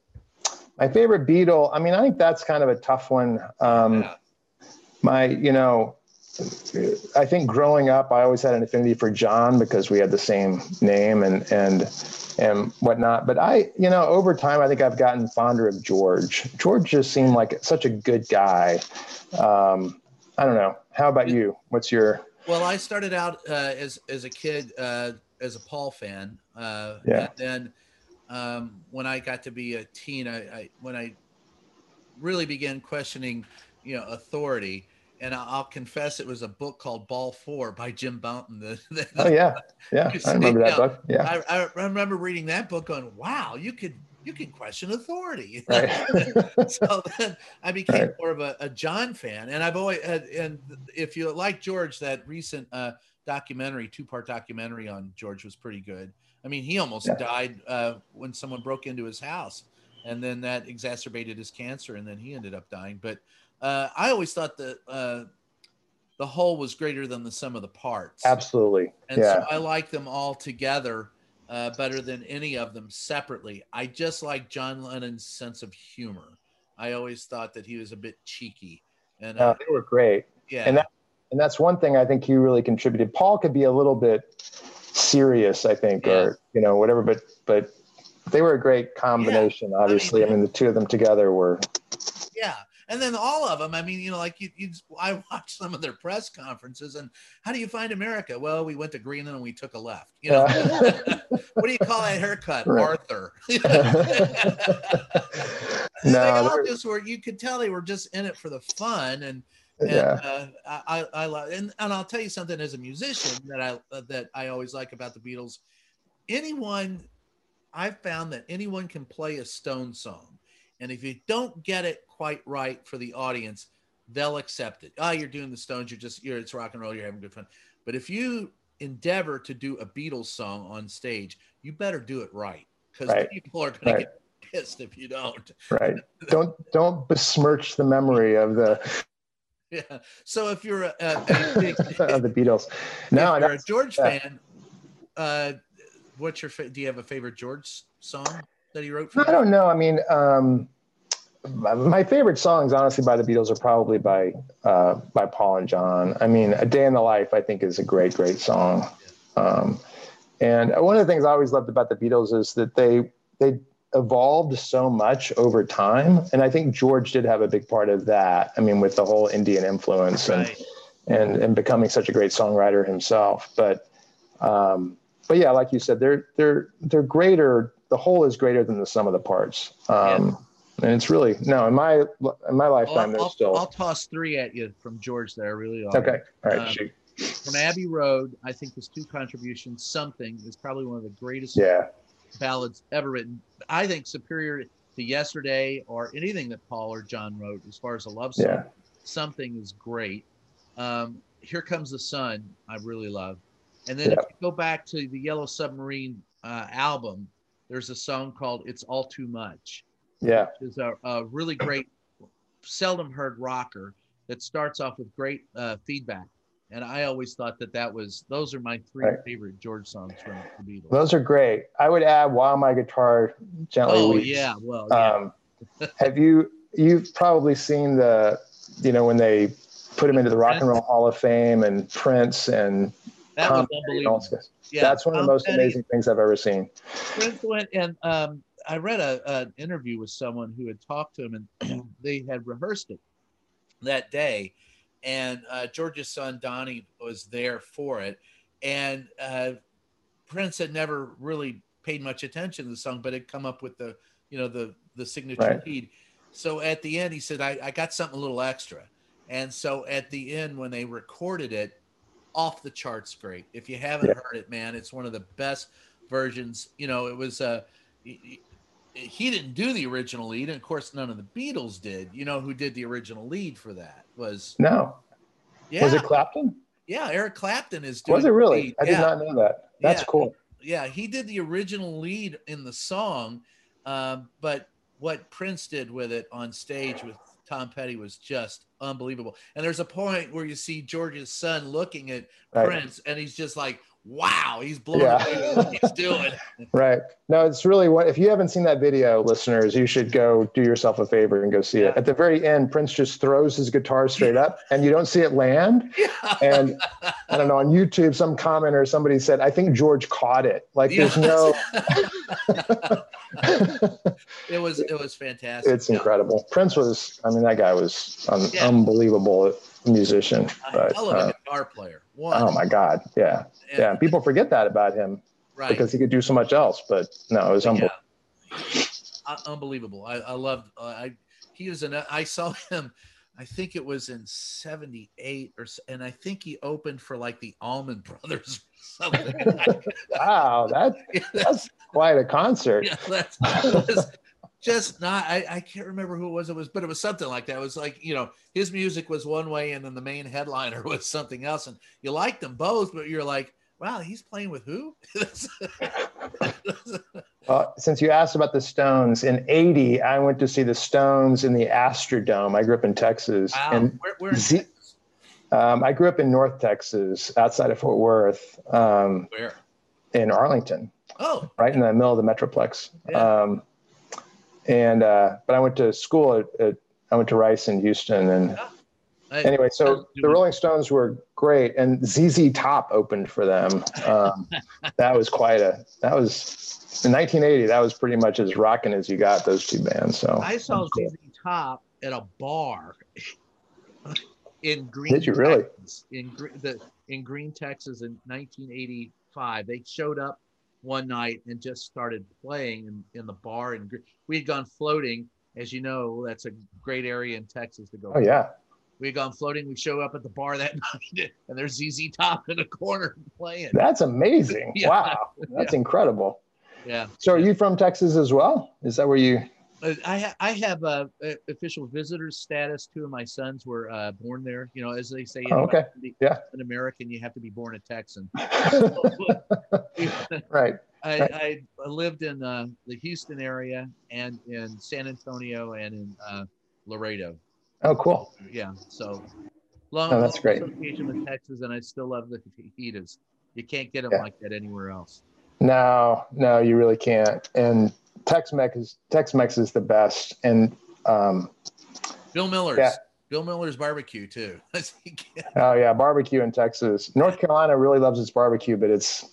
Speaker 3: My favorite Beatle. I mean, I think that's kind of a tough one. Um,
Speaker 2: yeah.
Speaker 3: my, you know, I think growing up, I always had an affinity for John because we had the same name and and and whatnot. But I, you know, over time, I think I've gotten fonder of George. George just seemed like such a good guy. Um, I don't know. How about you? What's your?
Speaker 2: Well, I started out uh, as as a kid uh, as a Paul fan. Uh,
Speaker 3: Yeah.
Speaker 2: And then um, when I got to be a teen, I, I when I really began questioning, you know, authority. And I'll confess, it was a book called Ball Four by Jim Bouton. The, the,
Speaker 3: Oh yeah, yeah. I remember that book. Yeah.
Speaker 2: I, I remember reading that book, going, "Wow, you could you can question authority."
Speaker 3: Right.
Speaker 2: so then I became
Speaker 3: Right.
Speaker 2: more of a, a John fan, and I've always and if you like George, that recent uh, documentary, two part documentary on George was pretty good. I mean, he almost
Speaker 3: Yeah.
Speaker 2: died uh, when someone broke into his house, and then that exacerbated his cancer, and then he ended up dying. But uh, I always thought that uh, the whole was greater than the sum of the parts.
Speaker 3: Absolutely.
Speaker 2: And
Speaker 3: yeah.
Speaker 2: so I like them all together uh, better than any of them separately. I just like John Lennon's sense of humor. I always thought that he was a bit cheeky. And
Speaker 3: Uh, they were great.
Speaker 2: yeah,
Speaker 3: and that- And that's one thing I think he really contributed. Paul could be a little bit serious, I think,
Speaker 2: Yeah.
Speaker 3: or you know, whatever, but but they were a great combination, obviously. I mean, the two of them together were
Speaker 2: yeah. And then all of them, I mean, you know, like you, you, I watched some of their press conferences and how do you find America? Well, we went to Greenland and we took a left. You know, what do you call that haircut?
Speaker 3: Right.
Speaker 2: Arthur.
Speaker 3: no,
Speaker 2: they all just were, you could tell they were just in it for the fun. And, and
Speaker 3: yeah.
Speaker 2: uh, I, I, I love, and, and I'll tell you something as a musician that I uh, that I always like about the Beatles. Anyone, I've found that anyone can play a Stone song, and if you don't get it quite right for the audience, they'll accept it. Oh, you're doing the Stones. You're just you're it's rock and roll. You're having good fun. But if you endeavor to do a Beatles song on stage, you better do it right because
Speaker 3: Right.
Speaker 2: people are going to get pissed if you don't.
Speaker 3: right. Don't don't besmirch the memory of the
Speaker 2: Yeah. So if you're a, a, a big,
Speaker 3: of the Beatles. No,
Speaker 2: if you're a George
Speaker 3: yeah.
Speaker 2: fan, uh, what's your fa- do you have a favorite George song that he wrote for?
Speaker 3: I don't know. I mean, um, my- my favorite songs, honestly, by the Beatles are probably by uh, by Paul and John. I mean, "A Day in the Life" I think is a great, great song. Um, and one of the things I always loved about the Beatles is that they they evolved so much over time, and I think George did have a big part of that. I mean, with the whole Indian influence and
Speaker 2: Right.
Speaker 3: and and becoming such a great songwriter himself. But um, but yeah, like you said, they're they're they're greater. The whole is greater than the sum of the parts. Um, And it's really no in my in my lifetime.
Speaker 2: I'll,
Speaker 3: There's
Speaker 2: I'll,
Speaker 3: still
Speaker 2: I'll toss three at you from George there. Really are.
Speaker 3: okay. All right,
Speaker 2: Um,
Speaker 3: shoot.
Speaker 2: From Abbey Road, I think his two contributions, "Something," is probably one of the greatest
Speaker 3: Yeah,
Speaker 2: ballads ever written. I think superior to "Yesterday" or anything that Paul or John wrote as far as a love song.
Speaker 3: yeah,
Speaker 2: something is great. Um, Here Comes the Sun, I really love. And then
Speaker 3: Yeah.
Speaker 2: if you go back to the Yellow Submarine uh, album, there's a song called It's All Too Much,
Speaker 3: yeah,
Speaker 2: which is a, a really great, seldom heard rocker that starts off with great uh, feedback. And I always thought that that was, those are my three
Speaker 3: Right.
Speaker 2: favorite George songs from the Beatles.
Speaker 3: those are great. I would add "While My Guitar Gently
Speaker 2: oh,
Speaker 3: Weeps."
Speaker 2: yeah. Well, yeah.
Speaker 3: Um, have you you've probably seen the you know when they put him into the Rock and Roll Hall of Fame and Prince and
Speaker 2: that
Speaker 3: Tom
Speaker 2: was unbelievable.
Speaker 3: all this stuff.
Speaker 2: Yeah,
Speaker 3: That's one of
Speaker 2: Tom
Speaker 3: the most
Speaker 2: Petty-
Speaker 3: amazing things I've ever seen.
Speaker 2: Prince went and um, I read a, an interview with someone who had talked to him, and they had rehearsed it that day. And uh, George's son Dhani was there for it, and uh, Prince had never really paid much attention to the song, but had come up with the you know the the signature
Speaker 3: Right.
Speaker 2: lead. So at the end, he said, I, I got something a little extra. And so at the end, when they recorded it, off the charts great. If you haven't
Speaker 3: Yeah.
Speaker 2: heard it, man, it's one of the best versions. You know, it was uh, he, didn't do the original lead, and of course, none of the Beatles did. You know, who did the original lead for that was
Speaker 3: No,
Speaker 2: yeah,
Speaker 3: was it Clapton?
Speaker 2: yeah, Eric Clapton is doing
Speaker 3: Was it really?
Speaker 2: lead.
Speaker 3: I did
Speaker 2: yeah,
Speaker 3: not know that. That's
Speaker 2: Yeah.
Speaker 3: cool.
Speaker 2: yeah, he did the original lead in the song, um, but what Prince did with it on stage with Tom Petty was just unbelievable. And there's a point where you see George's son looking at
Speaker 3: Right.
Speaker 2: Prince, and he's just like, "Wow, he's blowing
Speaker 3: Yeah.
Speaker 2: away what he's doing."
Speaker 3: Right. No, it's really what if you haven't seen that video, listeners, you should go do yourself a favor and go see
Speaker 2: Yeah.
Speaker 3: it. At the very end, Prince just throws his guitar straight up and you don't see it land. And I don't know, on YouTube, some commenter, somebody said, I think George caught it. Like there's no
Speaker 2: it was it was fantastic.
Speaker 3: it's incredible. Prince was, I mean, that guy was an
Speaker 2: Yeah.
Speaker 3: unbelievable musician.
Speaker 2: A
Speaker 3: But
Speaker 2: hell of a
Speaker 3: uh,
Speaker 2: guitar player. One.
Speaker 3: oh my God. Yeah.
Speaker 2: And-
Speaker 3: Yeah. People forget that about him
Speaker 2: right.
Speaker 3: because he could do so much else. But no, it was unbelievable.
Speaker 2: Yeah. Unbelievable. I, I loved. Uh, I he was an. I saw him. I think it was in '78 or, and I think he opened for like the Allman Brothers or something.
Speaker 3: Wow. That, that's quite a concert.
Speaker 2: yeah, that's, that was just not. I, I can't remember who it was. It was, but it was something like that. It was like you know, his music was one way, and then the main headliner was something else, and you liked them both, but you're like, wow, he's playing with who?
Speaker 3: Well, since you asked about the Stones, in 80, I went to see the Stones in the Astrodome. I grew up in Texas.
Speaker 2: wow.
Speaker 3: And
Speaker 2: where, where
Speaker 3: Z-
Speaker 2: Texas?
Speaker 3: um, I grew up in North Texas, outside of Fort Worth, um,
Speaker 2: Where?
Speaker 3: in Arlington,
Speaker 2: Oh,
Speaker 3: right in the middle of the Metroplex.
Speaker 2: Yeah.
Speaker 3: Um, and, uh, but I went to school at, at I went to Rice in Houston. And
Speaker 2: I-
Speaker 3: anyway, so the Rolling Stones were great. And ZZ Top opened for them. Um, that was quite a, that was, in 1980, that was pretty much as rocking as you got those two bands. So
Speaker 2: I saw
Speaker 3: Cool.
Speaker 2: ZZ Top at a bar in Gruene.
Speaker 3: Did you really?
Speaker 2: Texas, in the in Gruene, Texas, in 1985? They showed up one night and just started playing in, in the bar. And we had gone floating, as you know, that's a great area in Texas to go.
Speaker 3: Oh yeah.
Speaker 2: We had gone floating. We show up at the bar that night, and there's ZZ Top in the corner playing.
Speaker 3: That's amazing.
Speaker 2: Yeah.
Speaker 3: Wow. That's incredible.
Speaker 2: Yeah.
Speaker 3: So are you from Texas as well? Is that where you
Speaker 2: I ha- I have uh, uh, official visitor status. Two of my sons were uh, born there. You know, as they say,
Speaker 3: Oh, okay.
Speaker 2: be
Speaker 3: Yeah.
Speaker 2: an American, you have to be born a Texan.
Speaker 3: right.
Speaker 2: I,
Speaker 3: Right.
Speaker 2: I lived in uh, the Houston area and in San Antonio and in uh, Laredo.
Speaker 3: Oh cool.
Speaker 2: Yeah, so long,
Speaker 3: Oh, that's
Speaker 2: long
Speaker 3: great.
Speaker 2: association with Texas, and I still love the fajitas. You can't get them
Speaker 3: Yeah.
Speaker 2: like that anywhere else.
Speaker 3: No, no, you really can't. And Tex Mex is Tex Mex is the best. And um,
Speaker 2: Bill Miller's,
Speaker 3: Yeah.
Speaker 2: Bill Miller's barbecue too.
Speaker 3: oh yeah, barbecue in Texas. North Carolina really loves its barbecue, but it's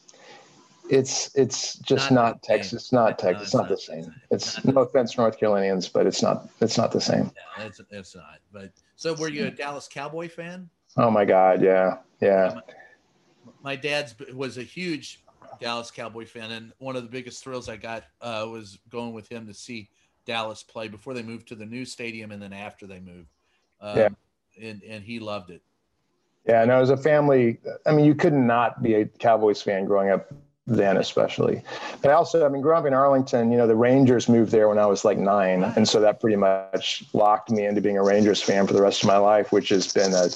Speaker 3: it's it's just
Speaker 2: Not
Speaker 3: not. Texas. It's not
Speaker 2: No,
Speaker 3: Texas.
Speaker 2: it's
Speaker 3: not the same. It's no offense, North Carolinians, but it's not it's not the same.
Speaker 2: It's it's not. But so, were you a Dallas Cowboy fan?
Speaker 3: Oh my God, yeah, yeah.
Speaker 2: my dad's was a huge Dallas Cowboy fan, and one of the biggest thrills I got uh, was going with him to see Dallas play before they moved to the new stadium, and then after they moved. Um,
Speaker 3: Yeah.
Speaker 2: and and he loved it.
Speaker 3: Yeah, no, as a family, I mean, you could not be a Cowboys fan growing up then, especially. But I also, I mean, growing up in Arlington, you know, the Rangers moved there when I was like nine. And so that pretty much locked me into being a Rangers fan for the rest of my life, which has been a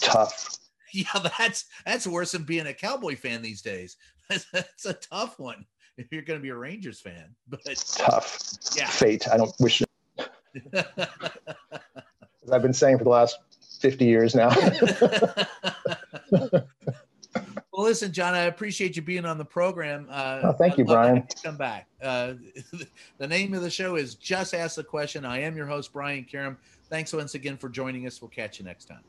Speaker 3: tough.
Speaker 2: Yeah, that's that's worse than being a Cowboy fan these days. That's, a tough one if you're going to be a Rangers fan. But
Speaker 3: Tough
Speaker 2: yeah,
Speaker 3: fate. I don't wish, as I've been saying for the last 50 years now.
Speaker 2: well, listen, John, I appreciate you being on the program. Uh,
Speaker 3: Oh, thank you, Brian.
Speaker 2: Come back. Uh, the name of the show is Just Ask the Question. I am your host, Brian Karem. Thanks once again for joining us. We'll catch you next time.